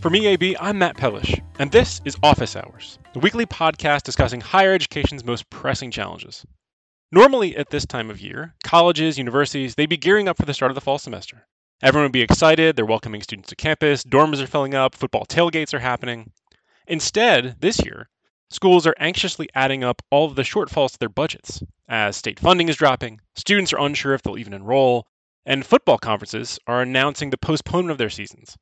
From EAB, I'm Matt Pellish, and this is Office Hours, the weekly podcast discussing higher education's most pressing challenges. Normally, at this time of year, colleges, universities, they'd be gearing up for the start of the fall semester. Everyone would be excited, they're welcoming students to campus, dorms are filling up, football tailgates are happening. Instead, this year, schools are anxiously adding up all of the shortfalls to their budgets, as state funding is dropping, students are unsure if they'll even enroll, and football conferences are announcing the postponement of their seasons.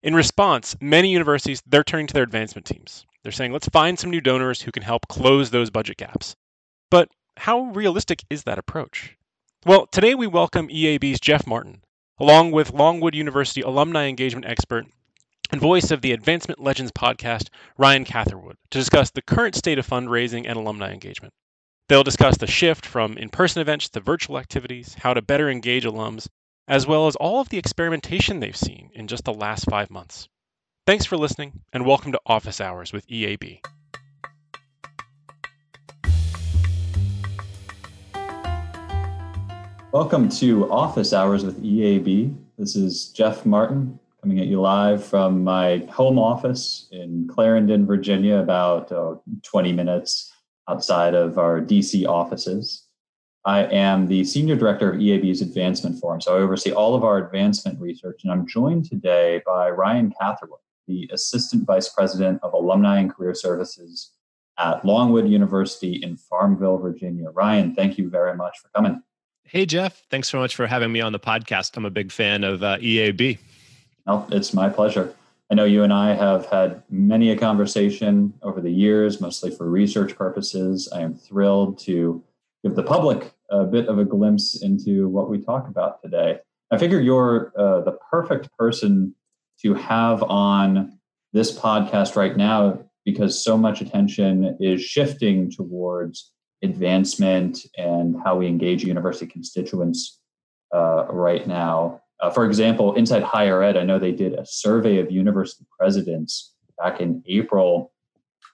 In response, many universities they're turning to their advancement teams. They're saying, let's find some new donors who can help close those budget gaps. But how realistic is that approach? Well, today we welcome EAB's Jeff Martin, along with Longwood University alumni engagement expert and voice of the Advancement Legends podcast, Ryan Catherwood, to discuss the current state of fundraising and alumni engagement. They'll discuss the shift from in person events to virtual activities, how to better engage alums, as well as all of the experimentation they've seen in just the last five months. Thanks for listening, and welcome to Office Hours with EAB. Welcome to Office Hours with EAB. This is Jeff Martin coming at you live from my home office in Clarendon, Virginia, about uh, 20 minutes outside of our DC offices. I am the Senior Director of EAB's Advancement Forum. So I oversee all of our advancement research. And I'm joined today by Ryan Catherwood, the Assistant Vice President of Alumni and Career Services at Longwood University in Farmville, Virginia. Ryan, thank you very much for coming. Hey, Jeff. Thanks so much for having me on the podcast. I'm a big fan of uh, EAB. Well, it's my pleasure. I know you and I have had many a conversation over the years, mostly for research purposes. I am thrilled to give the public a bit of a glimpse into what we talk about today. I figure you're uh, the perfect person to have on this podcast right now because so much attention is shifting towards advancement and how we engage university constituents uh, right now. Uh, for example, inside higher ed, I know they did a survey of university presidents back in April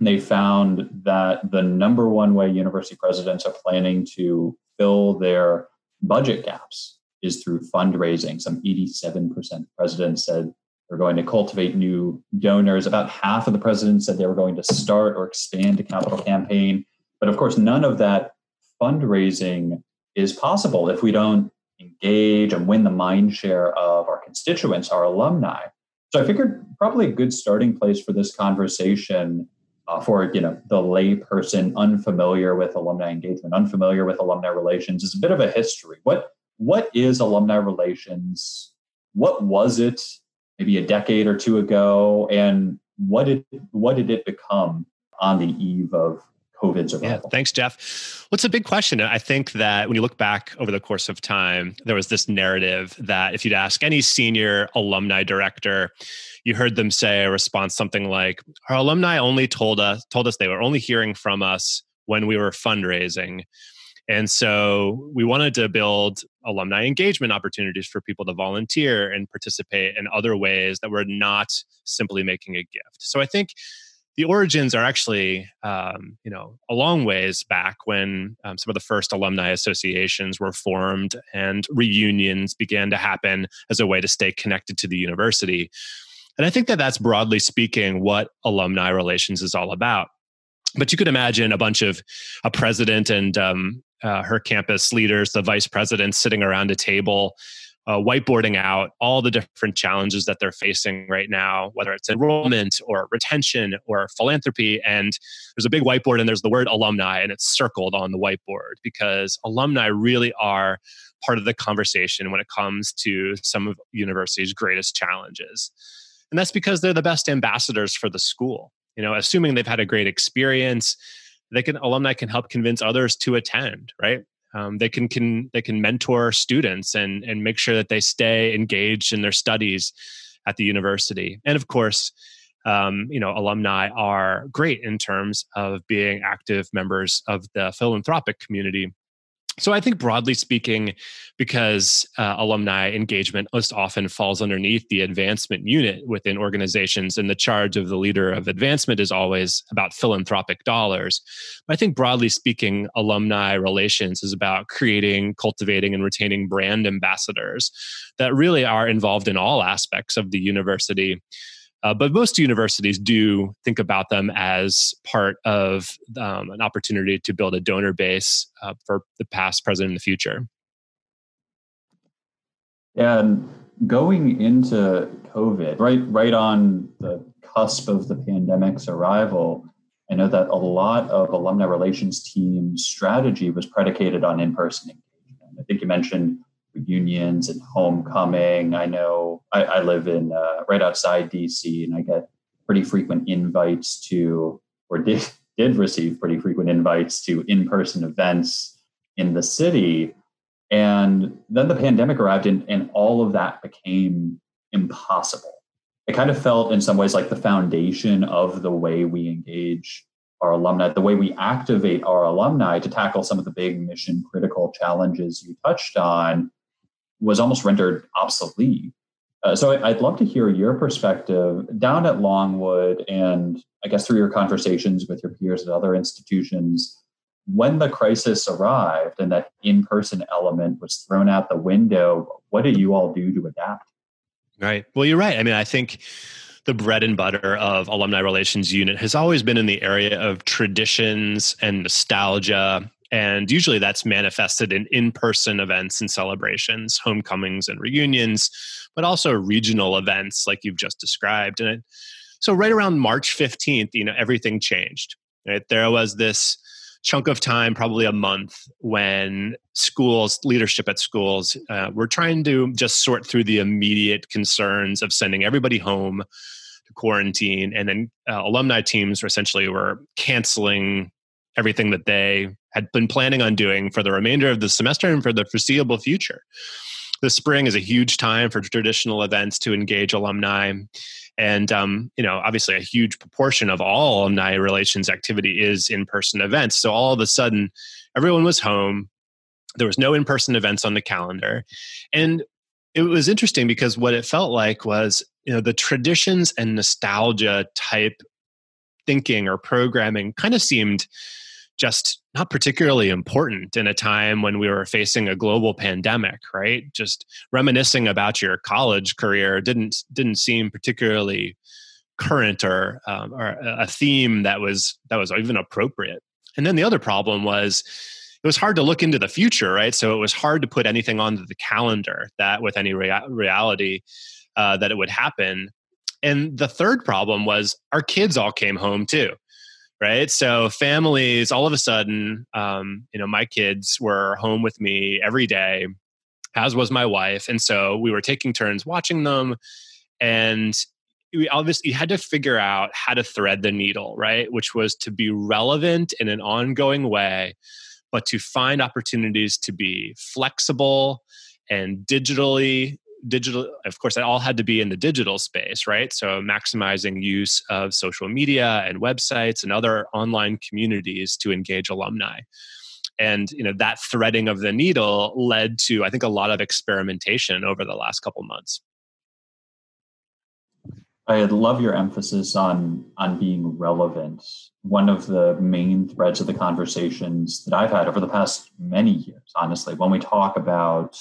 they found that the number one way university presidents are planning to fill their budget gaps is through fundraising. Some 87% of presidents said they're going to cultivate new donors. About half of the presidents said they were going to start or expand a capital campaign. But of course, none of that fundraising is possible if we don't engage and win the mind share of our constituents, our alumni. So I figured probably a good starting place for this conversation uh, for you know the lay person unfamiliar with alumni engagement, unfamiliar with alumni relations, is a bit of a history. What what is alumni relations? What was it maybe a decade or two ago, and what did what did it become on the eve of COVID's Yeah, thanks, Jeff. What's a big question? I think that when you look back over the course of time, there was this narrative that if you'd ask any senior alumni director, you heard them say a response something like, "Our alumni only told us told us they were only hearing from us when we were fundraising." And so we wanted to build alumni engagement opportunities for people to volunteer and participate in other ways that were not simply making a gift. So I think the origins are actually um, you know a long ways back when um, some of the first alumni associations were formed and reunions began to happen as a way to stay connected to the university. And i think that that's broadly speaking what alumni relations is all about. But you could imagine a bunch of a president and um, uh, her campus leaders the vice presidents sitting around a table uh, whiteboarding out all the different challenges that they're facing right now, whether it's enrollment or retention or philanthropy. And there's a big whiteboard and there's the word alumni and it's circled on the whiteboard because alumni really are part of the conversation when it comes to some of university's greatest challenges. And that's because they're the best ambassadors for the school. You know, assuming they've had a great experience, they can alumni can help convince others to attend, right? Um, they can, can they can mentor students and and make sure that they stay engaged in their studies at the university. And of course um, you know alumni are great in terms of being active members of the philanthropic community so I think broadly speaking, because uh, alumni engagement most often falls underneath the advancement unit within organizations, and the charge of the leader of advancement is always about philanthropic dollars. But I think broadly speaking, alumni relations is about creating, cultivating, and retaining brand ambassadors that really are involved in all aspects of the university Uh, but most universities do think about them as part of um, an opportunity to build a donor base uh, for the past, present, and the future. And going into COVID, right, right on the cusp of the pandemic's arrival, I know that a lot of alumni relations team strategy was predicated on in-person engagement. I think you mentioned reunions and homecoming. I know I, I live in uh, right outside DC, and I get pretty frequent invites to, or did did receive pretty frequent invites to in-person events in the city. And then the pandemic arrived, and, and all of that became impossible. It kind of felt, in some ways, like the foundation of the way we engage our alumni, the way we activate our alumni to tackle some of the big mission critical challenges you touched on was almost rendered obsolete. Uh, so I'd love to hear your perspective down at Longwood and I guess through your conversations with your peers at other institutions. When the crisis arrived and that in person element was thrown out the window, what did you all do to adapt? Right. Well, you're right. I mean, I think the bread and butter of alumni relations unit has always been in the area of traditions and nostalgia and usually that's manifested in in person events and celebrations, homecomings and reunions, but also regional events like you've just described. And so, right around March 15th, you know, everything changed. Right? There was this chunk of time, probably a month, when schools, leadership at schools, uh, were trying to just sort through the immediate concerns of sending everybody home to quarantine, and then uh, alumni teams were essentially were canceling everything that they had been planning on doing for the remainder of the semester and for the foreseeable future. The spring is a huge time for traditional events to engage alumni. And, um, you know, obviously a huge proportion of all alumni relations activity is in person events. So all of a sudden, everyone was home. There was no in person events on the calendar. And it was interesting because what it felt like was, you know, the traditions and nostalgia type thinking or programming kind of seemed just not particularly important in a time when we were facing a global pandemic right? Just reminiscing about your college career didn't didn't seem particularly current or, um, or a theme that was that was even appropriate. And then the other problem was it was hard to look into the future right? So it was hard to put anything onto the calendar that with any rea- reality uh, that it would happen. And the third problem was our kids all came home too right? So families all of a sudden um, you know my kids were home with me every day as was my wife. And so we were taking turns watching them. And we obviously had to figure out how to thread the needle right? Which was to be relevant in an ongoing way but to find opportunities to be flexible and digitally digital of course that all had to be in the digital space right? So maximizing use of social media and websites and other online communities to engage alumni. And you know that threading of the needle led to i think a lot of experimentation over the last couple months. I love your emphasis on on being relevant. One of the main threads of the conversations that i've had over the past many years honestly when we talk about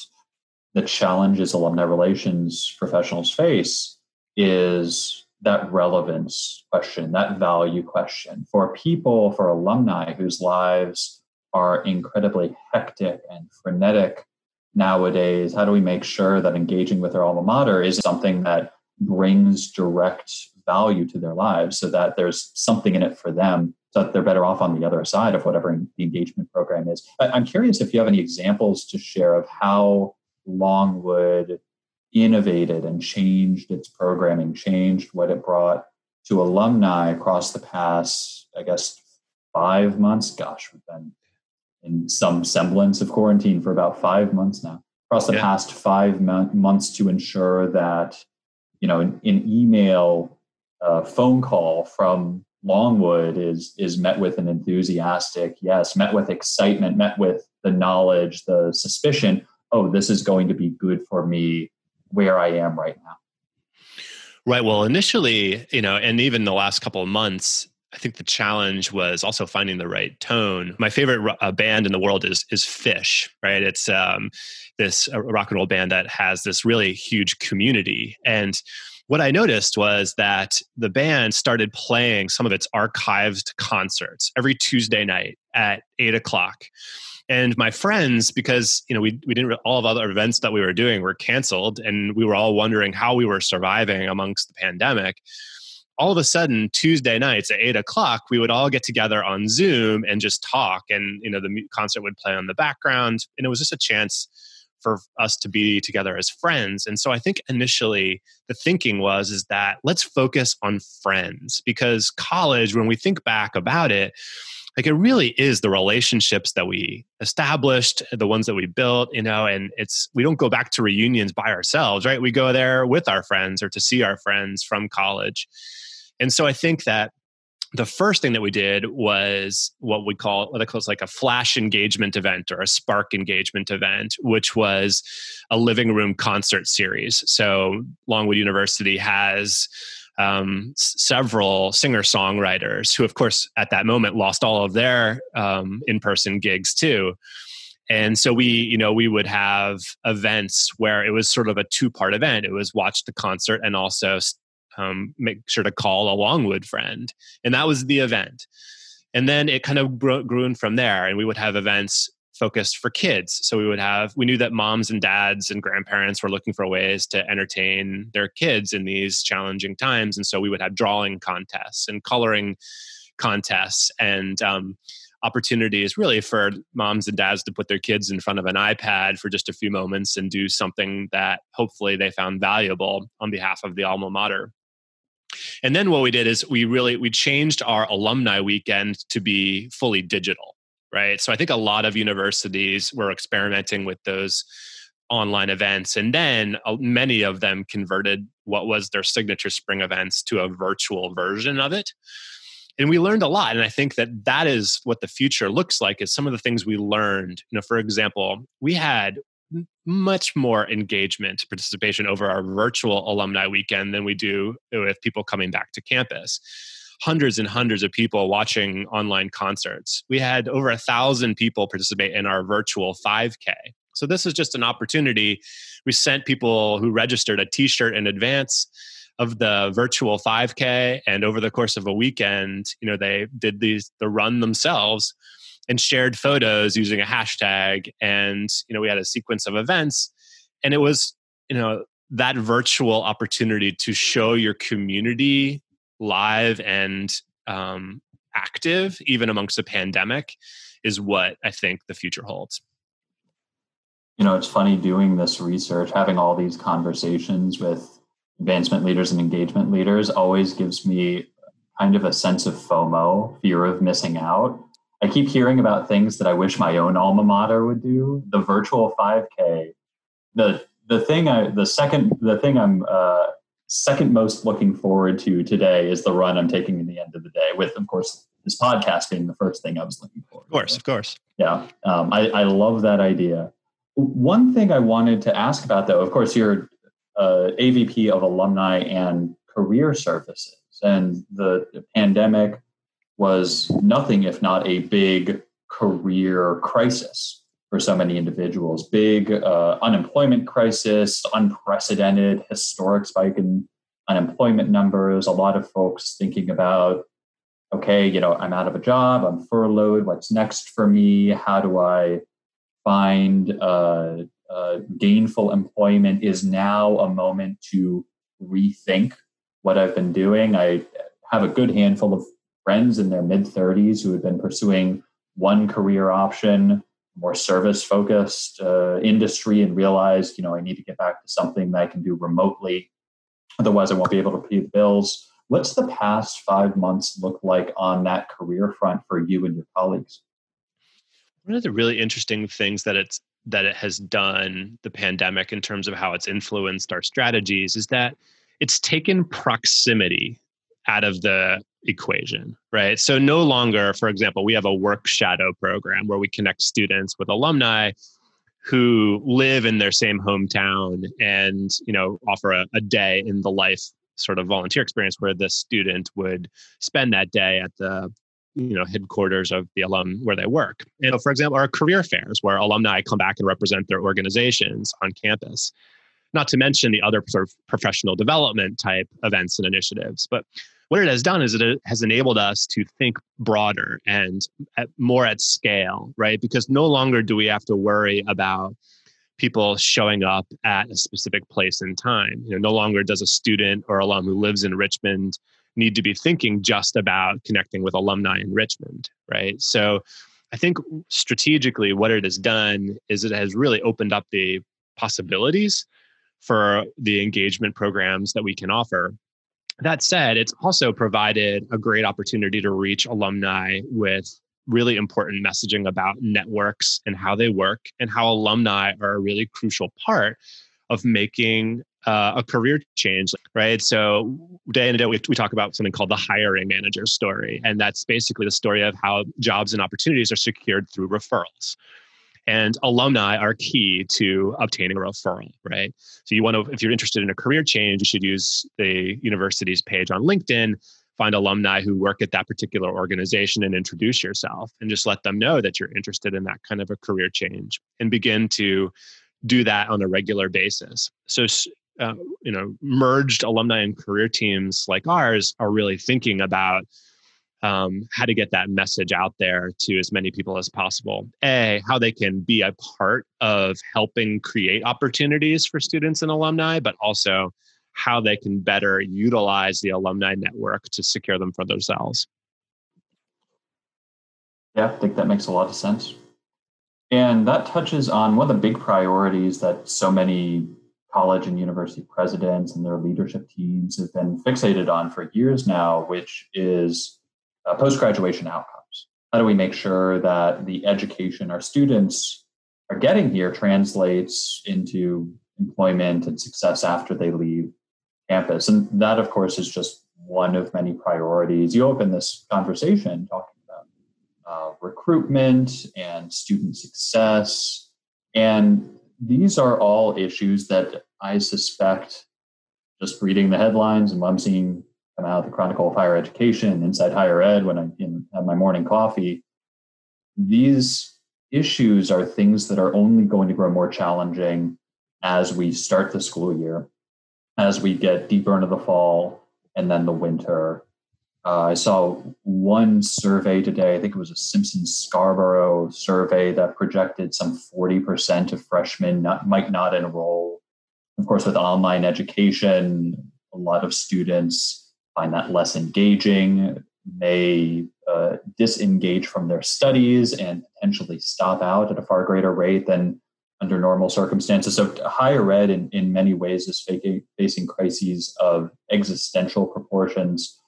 the challenges alumni relations professionals face is that relevance question, that value question. For people, for alumni whose lives are incredibly hectic and frenetic nowadays, how do we make sure that engaging with their alma mater is something that brings direct value to their lives so that there's something in it for them so that they're better off on the other side of whatever the engagement program is. I'm curious if you have any examples to share of how Longwood innovated and changed its programming, changed what it brought to alumni across the past, I guess, five months. Gosh, we've been in some semblance of quarantine for about five months now. Across the yeah. past five months to ensure that, you know, an, an email, uh, phone call from Longwood is is met with an enthusiastic yes, met with excitement, met with the knowledge, the suspicion oh, this is going to be good for me where I am right now. Right. Well, initially, you know, and even the last couple of months, I think the challenge was also finding the right tone. My favorite uh, band in the world is is Phish, right? It's um, this uh, rock and roll band that has this really huge community, and what I noticed was that the band started playing some of its archived concerts every Tuesday night at eight o'clock. And my friends, because you know we we didn't all of other events that we were doing were canceled, and we were all wondering how we were surviving amongst the pandemic. All of a sudden, Tuesday nights at eight o'clock, we would all get together on Zoom and just talk, and you know the concert would play on the background, and it was just a chance for us to be together as friends. And so I think initially the thinking was is that let's focus on friends because college when we think back about it like it really is the relationships that we established the ones that we built you know and it's we don't go back to reunions by ourselves right we go there with our friends or to see our friends from college and so i think that the first thing that we did was what we call what I call like a flash engagement event or a spark engagement event, which was a living room concert series. So Longwood University has um, several singer songwriters who, of course, at that moment lost all of their um, in person gigs too. And so we, you know, we would have events where it was sort of a two part event. It was watch the concert and also um, make sure to call a Longwood friend. And that was the event. And then it kind of grew from there. And we would have events focused for kids. So we would have, we knew that moms and dads and grandparents were looking for ways to entertain their kids in these challenging times. And so we would have drawing contests and coloring contests and, um, opportunities really for moms and dads to put their kids in front of an iPad for just a few moments and do something that hopefully they found valuable on behalf of the alma mater. And then what we did is we really we changed our alumni weekend to be fully digital, right? So I think a lot of universities were experimenting with those online events. And then uh, many of them converted what was their signature spring events to a virtual version of it. And we learned a lot. And i think that that is what the future looks like is some of the things we learned. You know for example we had much more engagement participation over our virtual alumni weekend than we do with people coming back to campus. Hundreds and hundreds of people watching online concerts. We had over a thousand people participate in our virtual 5k so this is just an opportunity. We sent people who registered a t-shirt in advance of the virtual 5k and over the course of a weekend you know they did these the run themselves and shared photos using a hashtag and you know we had a sequence of events and it was you know that virtual opportunity to show your community live and um, active even amongst a pandemic is what i think the future holds you know it's funny doing this research having all these conversations with advancement leaders and engagement leaders always gives me kind of a sense of FOMO, fear of missing out. I keep hearing about things that I wish my own alma mater would do. The virtual 5K, the the thing I the second the thing I'm uh, second most looking forward to today is the run I'm taking in the end of the day. With of course this podcast being the first thing I was looking for. Of course, of course. Yeah, um, I, I love that idea. One thing I wanted to ask about, though, of course, you're uh, AVP of Alumni and Career Services. And the, the pandemic was nothing if not a big career crisis for so many individuals. Big uh, unemployment crisis, unprecedented, historic spike in unemployment numbers. A lot of folks thinking about, okay, you know, I'm out of a job, I'm furloughed. What's next for me? How do I find uh, uh, gainful employment is now a moment to rethink what I've been doing. I have a good handful of friends in their mid 30s who have been pursuing one career option, more service focused uh, industry, and realized, you know, I need to get back to something that I can do remotely. Otherwise, I won't be able to pay the bills. What's the past five months look like on that career front for you and your colleagues? One of the really interesting things that it's that it has done the pandemic in terms of how it's influenced our strategies is that it's taken proximity out of the equation, right? So no longer, for example, we have a work shadow program where we connect students with alumni who live in their same hometown and you know offer a, a day in the life sort of volunteer experience where the student would spend that day at the you know headquarters of the alum where they work know for example our career fairs where alumni come back and represent their organizations on campus not to mention the other sort of professional development type events and initiatives. But what it has done is it has enabled us to think broader and at, more at scale, right? Because no longer do we have to worry about people showing up at a specific place and time. You know, no longer does a student or alum who lives in Richmond need to be thinking just about connecting with alumni in Richmond, right? So I think strategically what it has done is it has really opened up the possibilities for the engagement programs that we can offer. That said, it's also provided a great opportunity to reach alumni with really important messaging about networks and how they work and how alumni are a really crucial part of making uh, a career change, right? So day in and day, we, we talk about something called the hiring manager story. And that's basically the story of how jobs and opportunities are secured through referrals. And alumni are key to obtaining a referral, right? So you want to, if you're interested in a career change, you should use the university's page on LinkedIn, find alumni who work at that particular organization and introduce yourself and just let them know that you're interested in that kind of a career change and begin to do that on a regular basis. So uh, you know merged alumni and career teams like ours are really thinking about um, how to get that message out there to as many people as possible. A, how they can be a part of helping create opportunities for students and alumni, but also how they can better utilize the alumni network to secure them for themselves. Yeah, I think that makes a lot of sense. And that touches on one of the big priorities that so many college and university presidents and their leadership teams have been fixated on for years now, which is uh, post graduation outcomes. How do we make sure that the education our students are getting here translates into employment and success after they leave campus? And that, of course, is just one of many priorities. You open this conversation talking about uh, recruitment and student success. And these are all issues that I suspect, just reading the headlines and what I'm seeing come out, the Chronicle of Higher Education, Inside Higher Ed, when I know, have my morning coffee, these issues are things that are only going to grow more challenging as we start the school year, as we get deeper into the fall and then the winter. Uh, I saw one survey today, I think it was a Simpson Scarborough survey that projected some 40% of freshmen not, might not enroll. Of course, with online education, a lot of students find that less engaging, may uh, disengage from their studies and potentially stop out at a far greater rate than under normal circumstances. So, higher ed, in, in many ways, is facing, facing crises of existential proportions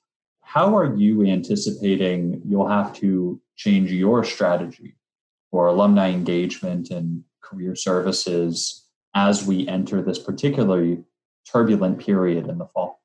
how are you anticipating you'll have to change your strategy for alumni engagement and career services as we enter this particularly turbulent period in the fall?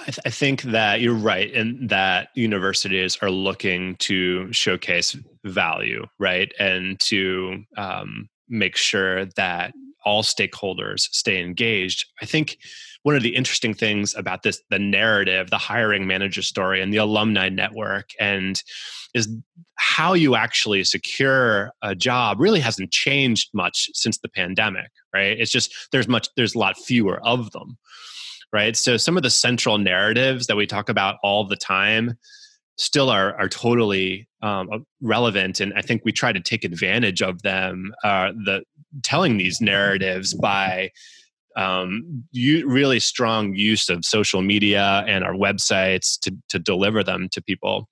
I, th- I, think that you're right in that universities are looking to showcase value, right? And to um, make sure that all stakeholders stay engaged. I think one of the interesting things about this the narrative the hiring manager story and the alumni network and is how you actually secure a job really hasn't changed much since the pandemic right it's just there's much there's a lot fewer of them right so some of the central narratives that we talk about all the time still are are totally um, relevant and i think we try to take advantage of them uh, the telling these narratives by um, you, really strong use of social media and our websites to, to deliver them to people.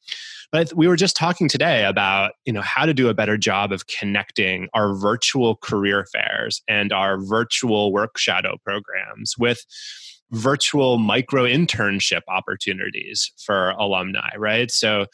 But we were just talking today about you know how to do a better job of connecting our virtual career fairs and our virtual work shadow programs with virtual micro internship opportunities for alumni right? So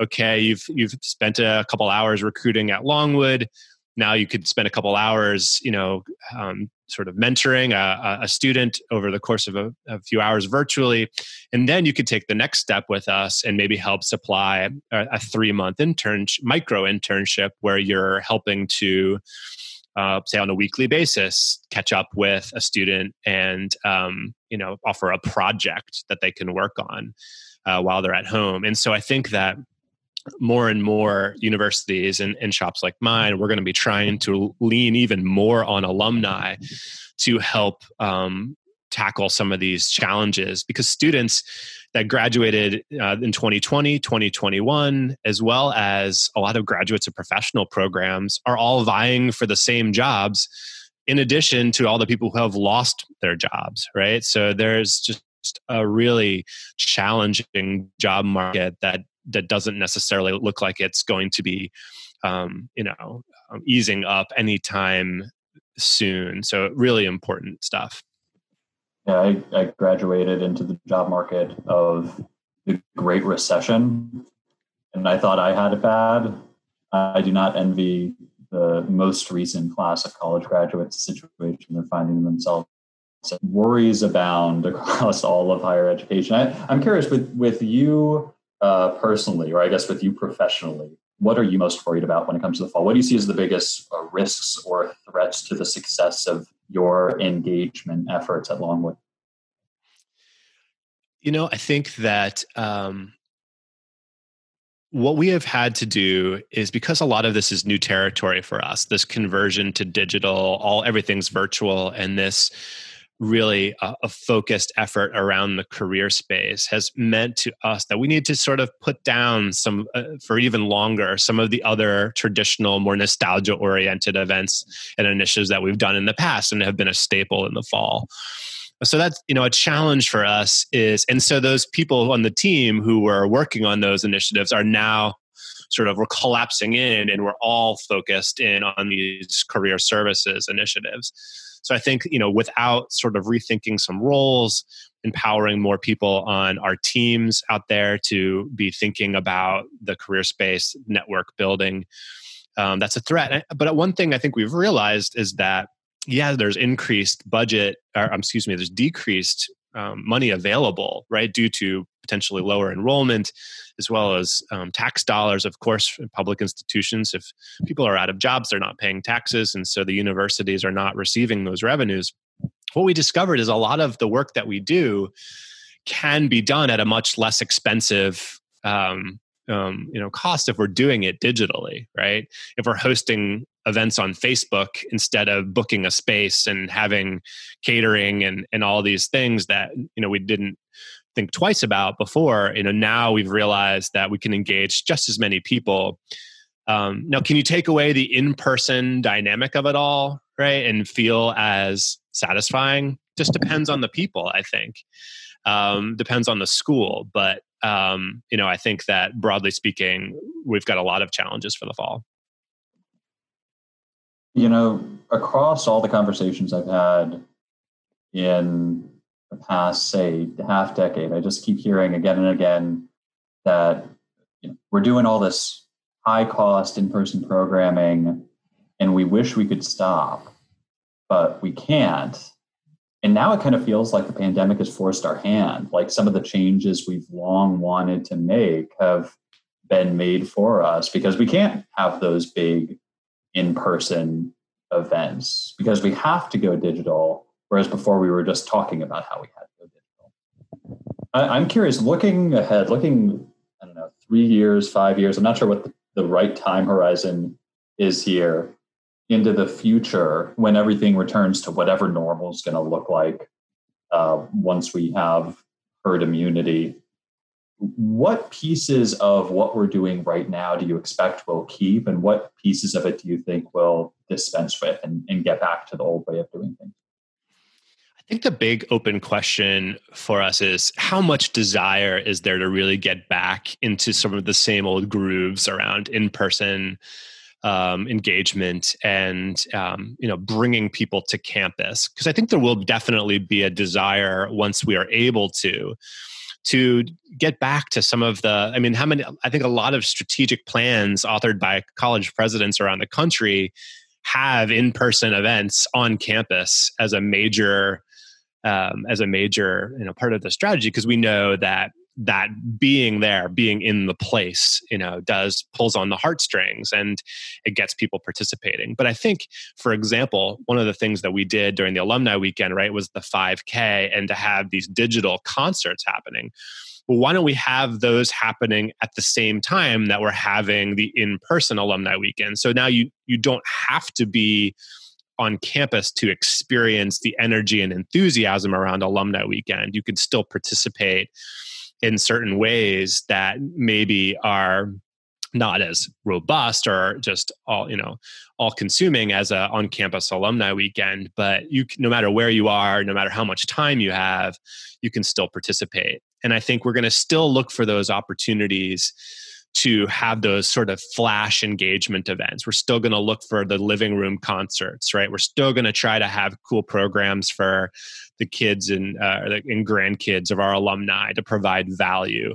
okay you've you've spent a couple hours recruiting at longwood. Now you could spend a couple hours you know um, sort of mentoring a, a, student over the course of a, a, few hours virtually. And then you could take the next step with us and maybe help supply a, a three month intern micro internship where you're helping to uh, say on a weekly basis catch up with a student and um, you know offer a project that they can work on uh, while they're at home. And so i think that more and more universities and, and shops like mine, we're going to be trying to lean even more on alumni to help um, tackle some of these challenges because students that graduated uh, in 2020, 2021, as well as a lot of graduates of professional programs, are all vying for the same jobs, in addition to all the people who have lost their jobs, right? So there's just a really challenging job market that that doesn't necessarily look like it's going to be, um, you know, um, easing up anytime soon. So really important stuff. Yeah, I, I graduated into the job market of the Great Recession, and I thought I had it bad. I do not envy the most recent class of college graduates situation they're finding themselves. Worries abound across all of higher education. I, am curious with with you uh, personally, or I guess with you professionally, what are you most worried about when it comes to the fall? What do you see as the biggest uh, risks or threats to the success of your engagement efforts at Longwood? You know, I think that um, what we have had to do is because a lot of this is new territory for us, this conversion to digital, all everything's virtual, and this really a, a, focused effort around the career space has meant to us that we need to sort of put down some uh, for even longer some of the other traditional more nostalgia oriented events and initiatives that we've done in the past and have been a staple in the fall. So that's you know a challenge for us is and so those people on the team who were working on those initiatives are now sort of we're collapsing in and we're all focused in on these career services initiatives so I think, you know, without sort of rethinking some roles, empowering more people on our teams out there to be thinking about the career space, network building, um, that's a threat. But one thing I think we've realized is that, yeah, there's increased budget, or um, excuse me, there's decreased um, money available, right, due to potentially lower enrollment, as well as um, tax dollars. Of course, in public institutions, if people are out of jobs, they're not paying taxes, and so the universities are not receiving those revenues. What we discovered is a lot of the work that we do can be done at a much less expensive um, um, you know cost if we're doing it digitally right if we're hosting events on facebook instead of booking a space and having catering and and all these things that you know we didn't think twice about before you know now we've realized that we can engage just as many people. Um, now can you take away the in-person dynamic of it all right and feel as satisfying? Just depends on the people i think. Um, depends on the school but um, you know i think that broadly speaking we've got a lot of challenges for the fall. You know across all the conversations i've had in the past, say, half decade, I just keep hearing again and again that you know, we're doing all this high cost in person programming and we wish we could stop, but we can't. And now it kind of feels like the pandemic has forced our hand. Like some of the changes we've long wanted to make have been made for us because we can't have those big in person events because we have to go digital whereas before we were just talking about how we had to go digital. I, am curious, looking ahead, looking, I don't know, three years, five years, I'm not sure what the, the right time horizon is here into the future when everything returns to whatever normal is going to look like uh, once we have herd immunity. What pieces of what we're doing right now do you expect will keep, and what pieces of it do you think will dispense with and, and get back to the old way of doing things? I think the big open question for us is how much desire is there to really get back into some of the same old grooves around in person um, engagement and um, you know bringing people to campus? Because I think there will definitely be a desire once we are able to to get back to some of the i mean how many i think a lot of strategic plans authored by college presidents around the country have in-person events on campus as a major um, as a major you know part of the strategy because we know that that being there being in the place you know does pulls on the heartstrings and it gets people participating. But i think for example one of the things that we did during the alumni weekend right was the 5k and to have these digital concerts happening. Well, why don't we have those happening at the same time that we're having the in-person alumni weekend? So now you you don't have to be on campus to experience the energy and enthusiasm around alumni weekend. You can still participate in certain ways that maybe are not as robust or just all you know all consuming as a on campus alumni weekend but you no matter where you are no matter how much time you have you can still participate. And i think we're going to still look for those opportunities to have those sort of flash engagement events. We're still going to look for the living room concerts, right? We're still going to try to have cool programs for the kids and, uh, and grandkids of our alumni to provide value.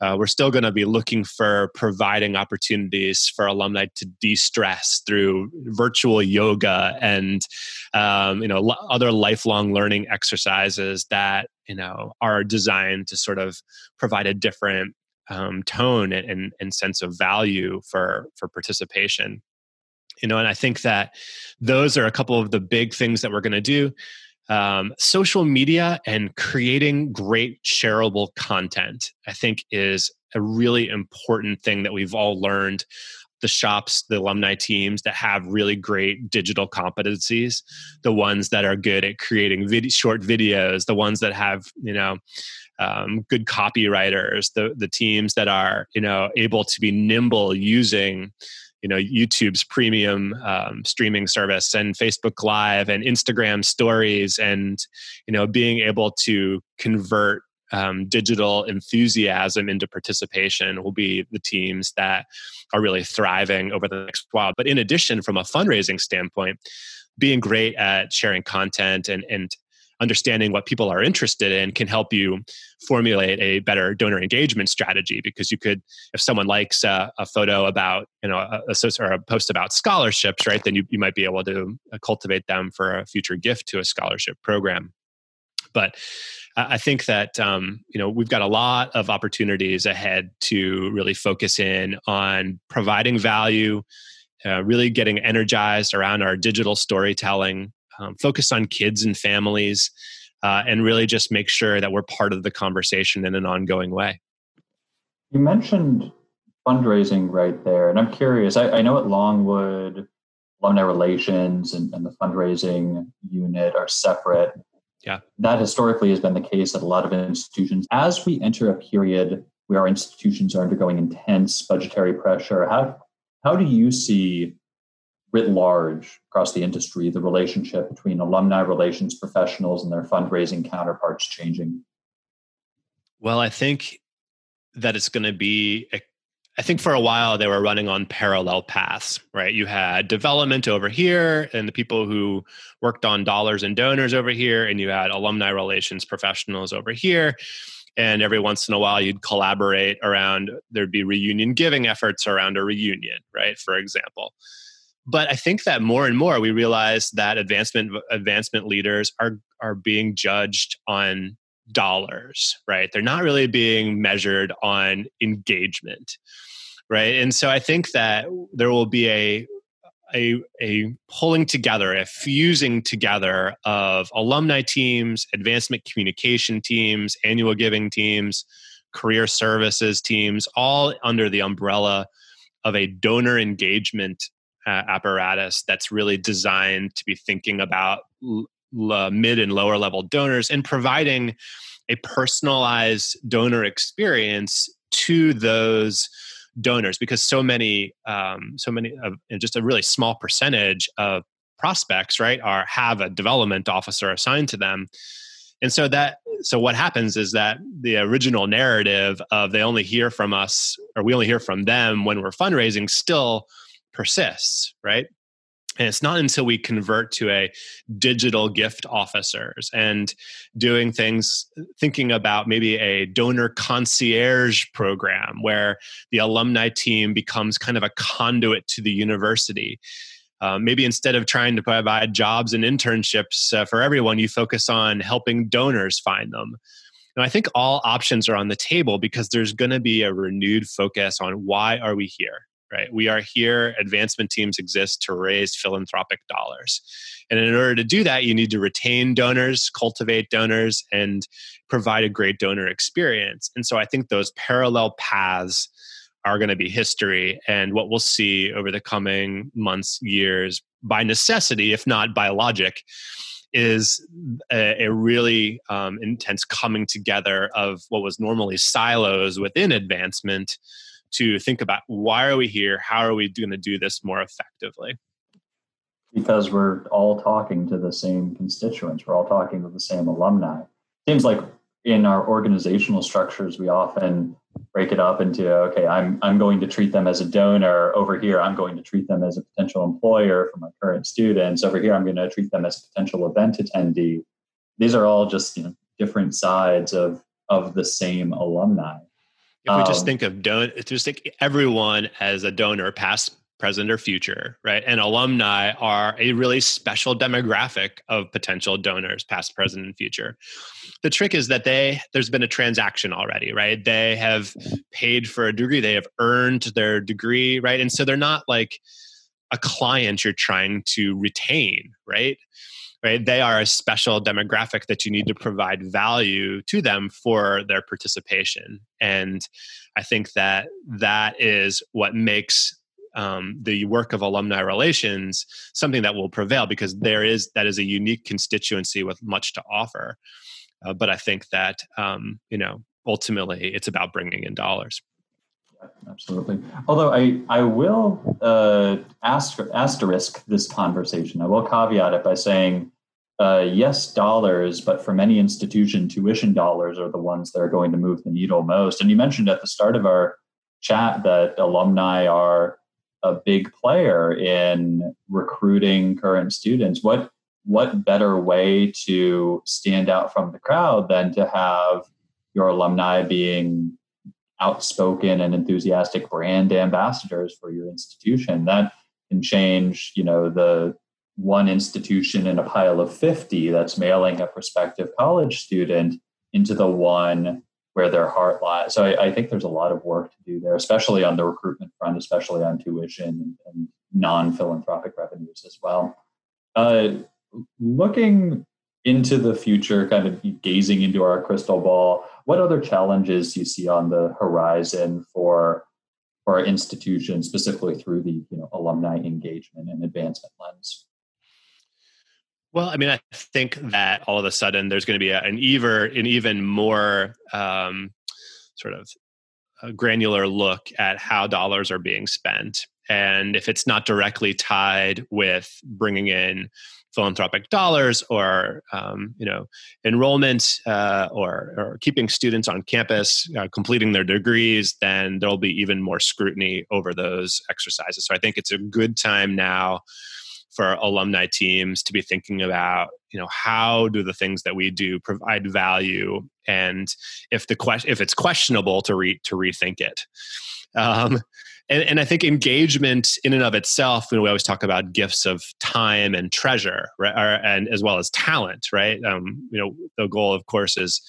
Uh, we're still going to be looking for providing opportunities for alumni to de-stress through virtual yoga and um, you know other lifelong learning exercises that you know are designed to sort of provide a different um, tone and, and sense of value for for participation. You know and i think that those are a couple of the big things that we're going to do. Um, social media and creating great shareable content i think is a really important thing that we've all learned. The shops the alumni teams that have really great digital competencies the ones that are good at creating vid- short videos the ones that have you know um, good copywriters, the the teams that are you know able to be nimble using you know YouTube's premium um, streaming service and Facebook Live and Instagram Stories and you know being able to convert um, digital enthusiasm into participation will be the teams that are really thriving over the next while. But in addition, from a fundraising standpoint, being great at sharing content and and understanding what people are interested in can help you formulate a better donor engagement strategy because you could if someone likes a, a photo about you know a, a, or a post about scholarships right then you, you might be able to uh, cultivate them for a future gift to a scholarship program. But I think that um, you know we've got a lot of opportunities ahead to really focus in on providing value, uh, really getting energized around our digital storytelling, um, focus on kids and families, uh, and really just make sure that we're part of the conversation in an ongoing way. You mentioned fundraising right there, and I'm curious. I, I know at Longwood, alumni relations and, and the fundraising unit are separate. Yeah. That historically has been the case at a lot of institutions. As we enter a period where our institutions are undergoing intense budgetary pressure, how how do you see writ large across the industry, the relationship between alumni relations professionals and their fundraising counterparts changing? Well, I think that it's going to be. I think for a while they were running on parallel paths, right? You had development over here and the people who worked on dollars and donors over here, and you had alumni relations professionals over here. And every once in a while, you'd collaborate around, there'd be reunion giving efforts around a reunion, right? For example but I think that more and more we realize that advancement advancement leaders are are being judged on dollars, right? They're not really being measured on engagement, right? And so I think that there will be a a, a pulling together, a fusing together of alumni teams, advancement communication teams, annual giving teams, career services teams, all under the umbrella of a donor engagement uh, apparatus that's really designed to be thinking about l- l- mid and lower level donors and providing a personalized donor experience to those donors because so many um, so many of just a really small percentage of prospects right are have a development officer assigned to them. And so that so what happens is that the original narrative of they only hear from us or we only hear from them when we're fundraising still persists, right? And it's not until we convert to a digital gift officers and doing things, thinking about maybe a donor concierge program where the alumni team becomes kind of a conduit to the university. Uh, maybe instead of trying to provide jobs and internships uh, for everyone, you focus on helping donors find them. Now, I think all options are on the table because there's going to be a renewed focus on why are we here? Right? We are here, advancement teams exist to raise philanthropic dollars. And in order to do that, you need to retain donors, cultivate donors, and provide a great donor experience. And so I think those parallel paths are going to be history and what we'll see over the coming months, years, by necessity, if not by logic, is a, a really um, intense coming together of what was normally silos within advancement to think about why are we here? How are we going to do this more effectively? Because we're all talking to the same constituents, we're all talking to the same alumni. Seems like in our organizational structures, we often break it up into okay i'm i'm going to treat them as a donor over here i'm going to treat them as a potential employer for my current students over here i'm going to treat them as a potential event attendee these are all just you know different sides of of the same alumni if we just um, think of don just think everyone as a donor past present or future right? And alumni are a really special demographic of potential donors past present and future. The trick is that they there's been a transaction already right? They have paid for a degree they have earned their degree right? And so they're not like a client you're trying to retain right right? They are a special demographic that you need to provide value to them for their participation. And i think that that is what makes um, the work of alumni relations something that will prevail because there is that is a unique constituency with much to offer. Uh, but I think that um, you know ultimately it's about bringing in dollars. Absolutely. Although I I will uh, asterisk this conversation. I will caveat it by saying. Uh, yes, dollars, but for many institution, tuition dollars are the ones that are going to move the needle most. And you mentioned at the start of our chat that alumni are a big player in recruiting current students. What what better way to stand out from the crowd than to have your alumni being outspoken and enthusiastic brand ambassadors for your institution that can change you know the one institution in a pile of 50 that's mailing a prospective college student into the one where their heart lies. So i, I think there's a lot of work to do there especially on the recruitment front especially on tuition and, and non-philanthropic revenues as well. Uh, looking into the future, kind of gazing into our crystal ball, what other challenges do you see on the horizon for for our institution, specifically through the you know alumni engagement and advancement lens? Well, I mean, I think that all of a sudden there's going to be an even an even more um, sort of granular look at how dollars are being spent, and if it's not directly tied with bringing in philanthropic dollars or um, you know enrollment uh, or, or, keeping students on campus uh, completing their degrees then there'll be even more scrutiny over those exercises. So i think it's a good time now for alumni teams to be thinking about you know how do the things that we do provide value and if the question if it's questionable to re to rethink it um, and, and I think engagement in and of itself, you know, we always talk about gifts of time and treasure, right? Or, and as well as talent, right? Um, you know, the goal, of course, is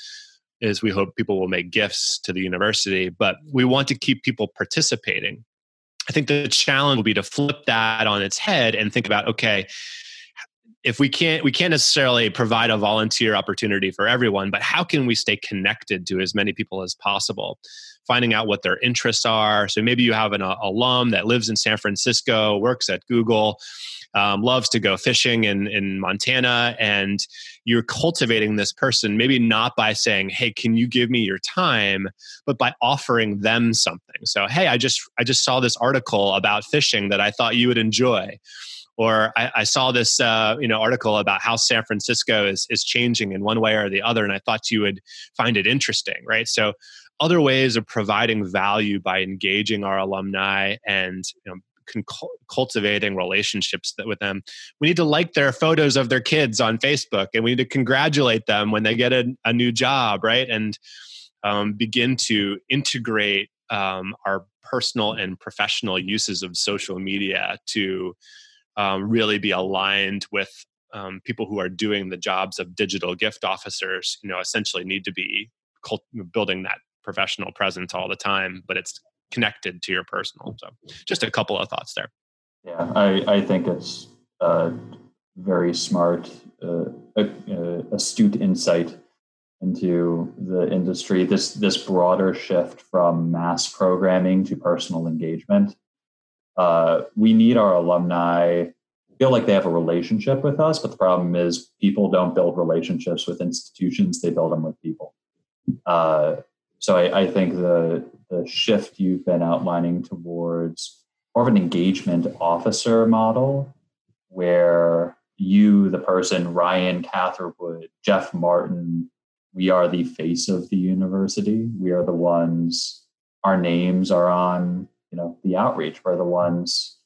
is we hope people will make gifts to the university, but we want to keep people participating. I think the challenge will be to flip that on its head and think about, okay, if we can't we can't necessarily provide a volunteer opportunity for everyone, but how can we stay connected to as many people as possible? finding out what their interests are. So maybe you have an uh, alum that lives in San Francisco, works at Google, um, loves to go fishing in, in Montana, and you're cultivating this person, maybe not by saying, Hey, can you give me your time, but by offering them something. So, hey, I just I just saw this article about fishing that I thought you would enjoy or I, I saw this uh, you know article about how San Francisco is is changing in one way or the other, and I thought you would find it interesting, right? So other ways of providing value by engaging our alumni and you know, cultivating relationships with them. We need to like their photos of their kids on Facebook, and we need to congratulate them when they get a, a new job, right? And um, begin to integrate um, our personal and professional uses of social media to um, really be aligned with um, people who are doing the jobs of digital gift officers. You know, essentially need to be cult- building that professional presence all the time, but it's connected to your personal. So, just a couple of thoughts there. Yeah, I, I think it's uh, very smart, uh, uh, astute insight into the industry. This this broader shift from mass programming to personal engagement. Uh, we need our alumni feel like they have a relationship with us, but the problem is people don't build relationships with institutions; they build them with people. So I, I think the the shift you've been outlining towards more of an engagement officer model, where you, the person, Ryan Catherwood, Jeff Martin, we are the face of the university. We are the ones, our names are on, you know, the outreach. We're the ones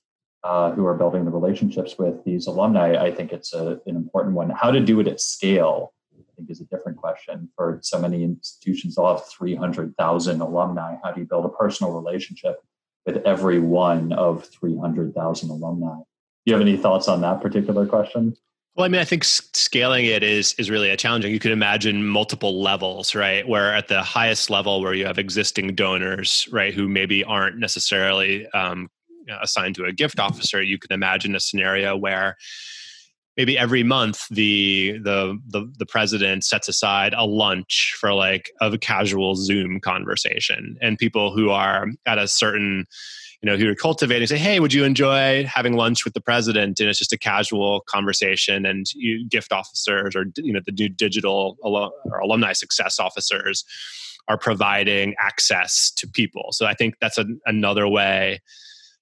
uh, who are building the relationships with these alumni. I think it's a, an important one. How to do it at scale, think, is a different question. For so many institutions, they'll have 300,000 alumni. How do you build a personal relationship with every one of 300,000 alumni? Do you have any thoughts on that particular question? Well, I mean, I think scaling it is is really a challenging. You can imagine multiple levels, right? Where at the highest level, where you have existing donors, right, who maybe aren't necessarily um, assigned to a gift officer, you can imagine a scenario where maybe every month the, the the the president sets aside a lunch for like a casual Zoom conversation, and people who are at a certain you know, who are cultivating, say, hey, would you enjoy having lunch with the president? And it's just a casual conversation, and you gift officers or you know the new digital or alumni success officers are providing access to people. So I think that's another way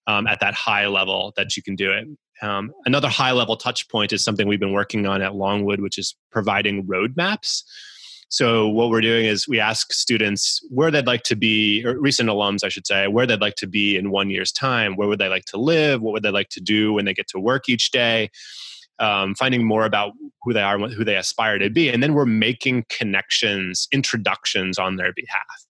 um, at that high level that you can do it. Um, another high level touch point is something we've been working on at Longwood, which is providing roadmaps. So what we're doing is we ask students where they'd like to be, or recent alums, I should say, where they'd like to be in one year's time. Where would they like to live? What would they like to do when they get to work each day? Um, finding more about who they are, who they aspire to be, and then we're making connections, introductions on their behalf.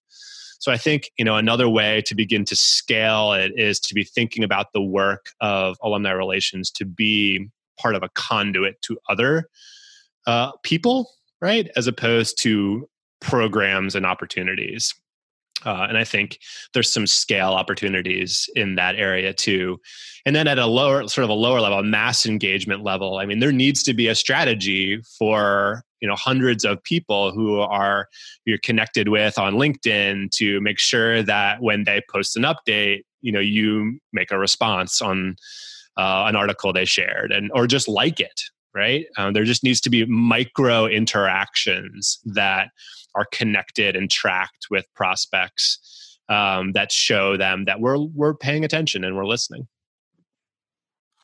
So I think you know another way to begin to scale it is to be thinking about the work of alumni relations to be part of a conduit to other uh, people right? As opposed to programs and opportunities. Uh, and I think there's some scale opportunities in that area too. And then at a lower, sort of a lower level, mass engagement level, I mean, there needs to be a strategy for you know hundreds of people who are you're connected with on LinkedIn to make sure that when they post an update, you know, you make a response on uh, an article they shared, and or just like it, right? Um, there just needs to be micro interactions that are connected and tracked with prospects um, that show them that we're we're paying attention and we're listening.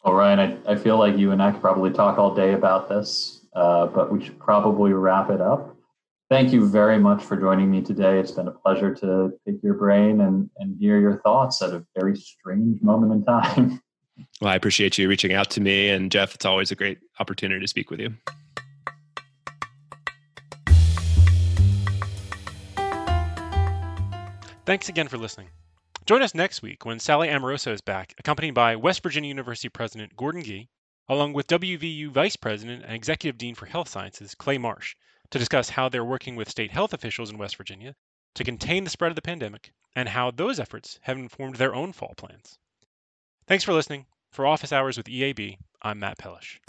All right, I, I feel like you and I could probably talk all day about this, uh, but we should probably wrap it up. Thank you very much for joining me today. It's been a pleasure to pick your brain and, and hear your thoughts at a very strange moment in time. Well, I appreciate you reaching out to me. And Jeff, it's always a great opportunity to speak with you. Thanks again for listening. Join us next week when Sally Amoroso is back, accompanied by West Virginia University President Gordon Gee, along with WVU Vice President and Executive Dean for Health Sciences, Clay Marsh, to discuss how they're working with state health officials in West Virginia to contain the spread of the pandemic and how those efforts have informed their own fall plans. Thanks for listening. For Office Hours with EAB, I'm Matt Pellish.